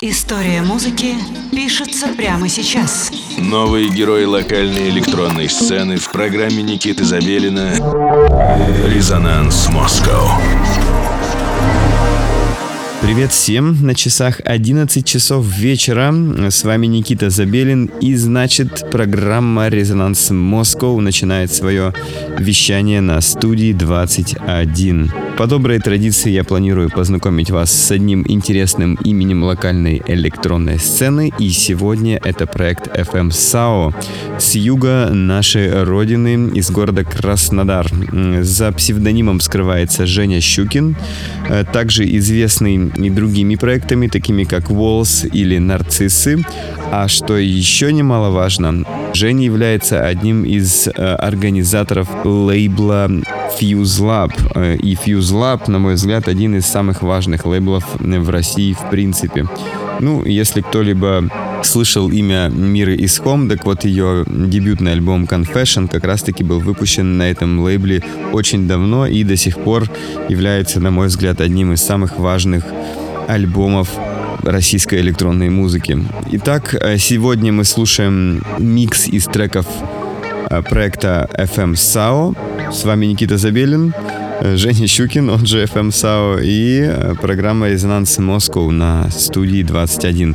История музыки пишется прямо сейчас. Новые герои локальной электронной сцены в программе Никиты Забелина «Резонанс Москва». Привет всем! На часах 11 часов вечера. С вами Никита Забелин. И значит, программа «Резонанс Москва» начинает свое вещание на студии 21. По доброй традиции я планирую познакомить вас с одним интересным именем локальной электронной сцены. И сегодня это проект FM SAO с юга нашей родины, из города Краснодар. За псевдонимом скрывается Женя Щукин, также известный и другими проектами, такими как Walls или Нарциссы. А что еще немаловажно, Женя является одним из э, организаторов лейбла Fuse Lab. Э, и Fuse Lab, на мой взгляд, один из самых важных лейблов в России в принципе. Ну, если кто-либо слышал имя Миры Исхом, так вот ее дебютный альбом Confession как раз-таки был выпущен на этом лейбле очень давно и до сих пор является, на мой взгляд, одним из самых важных альбомов российской электронной музыки. Итак, э, сегодня мы слушаем микс из треков э, проекта FM SAO. С вами Никита Забелин, э, Женя Щукин, он же FM SAO, и программа «Резонанс Москва» на студии 21.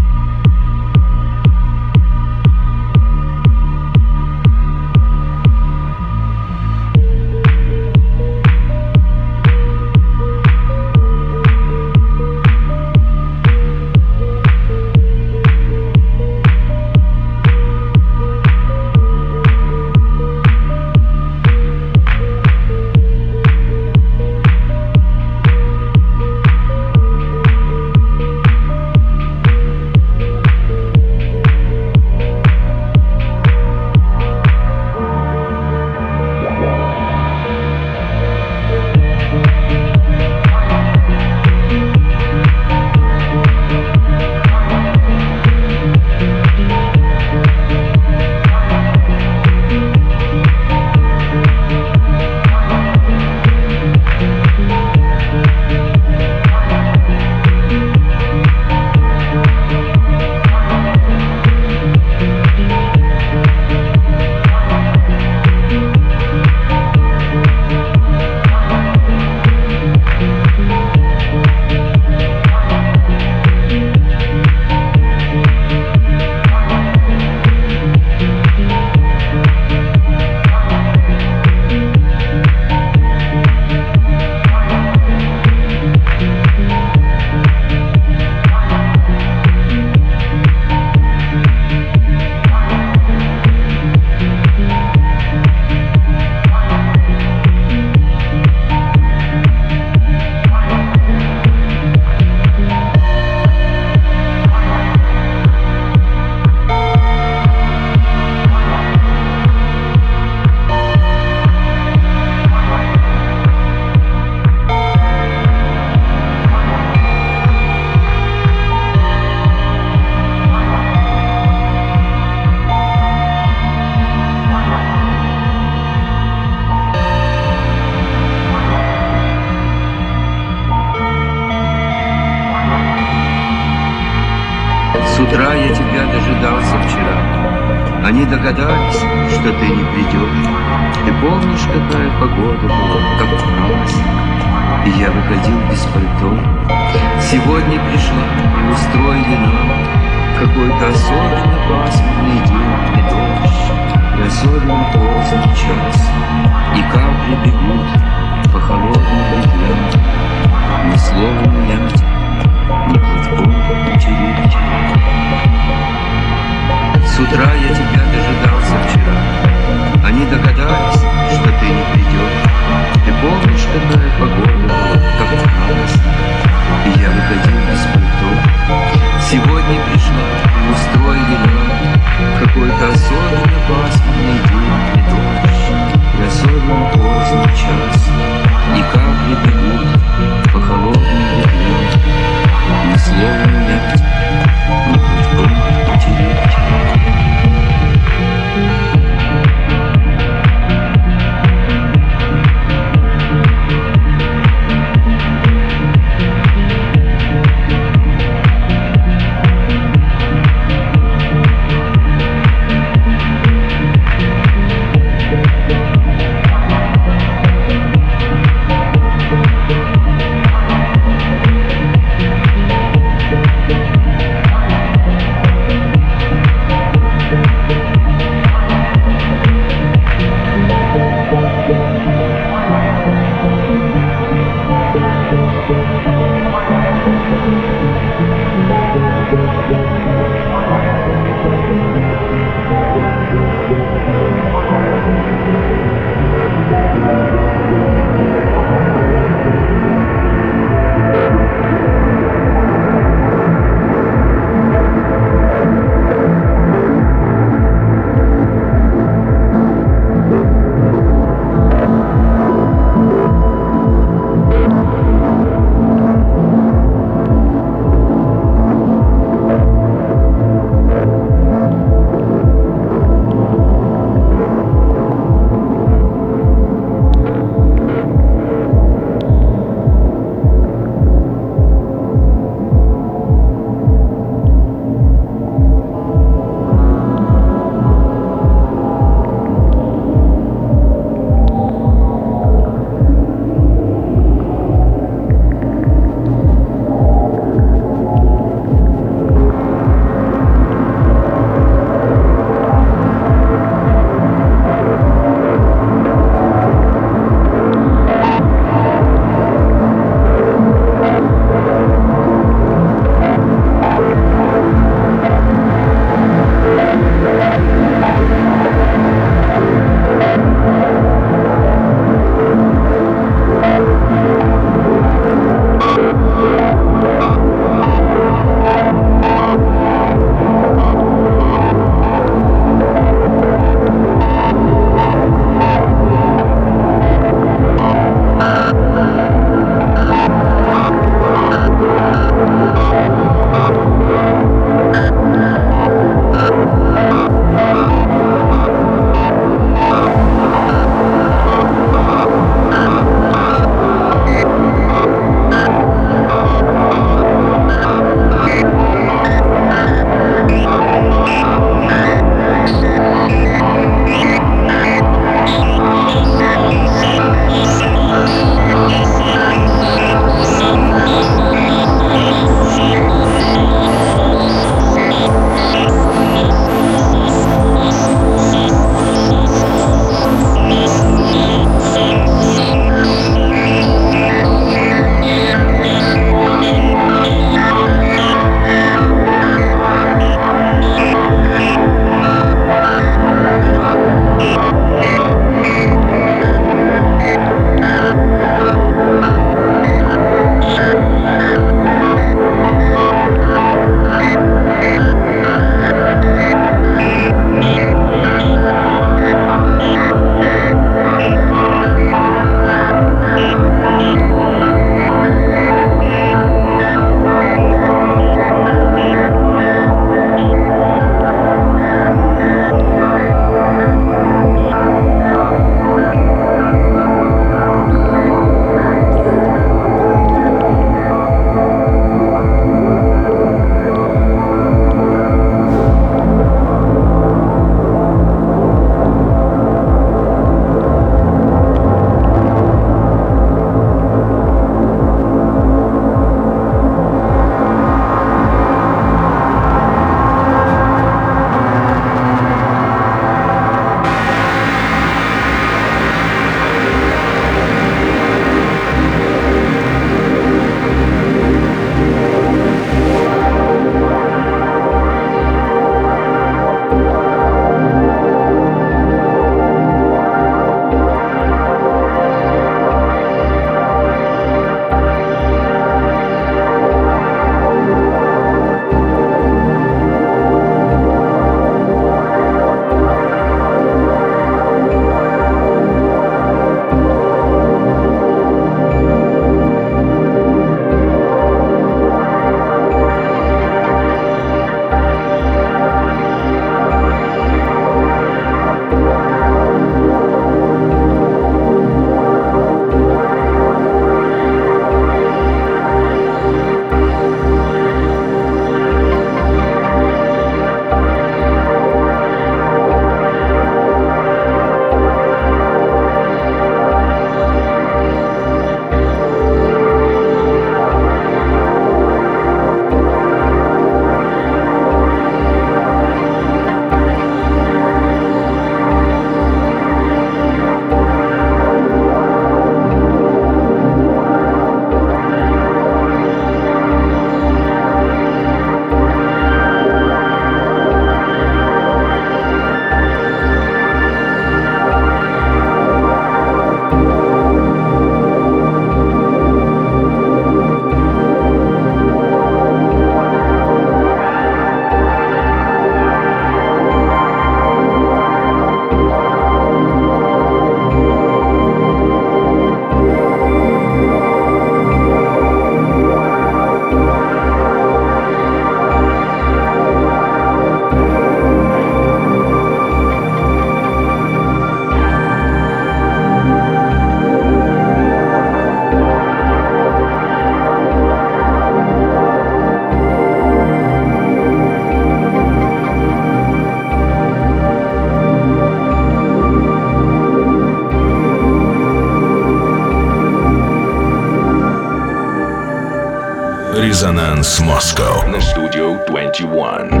Резонанс Москва на студию 21.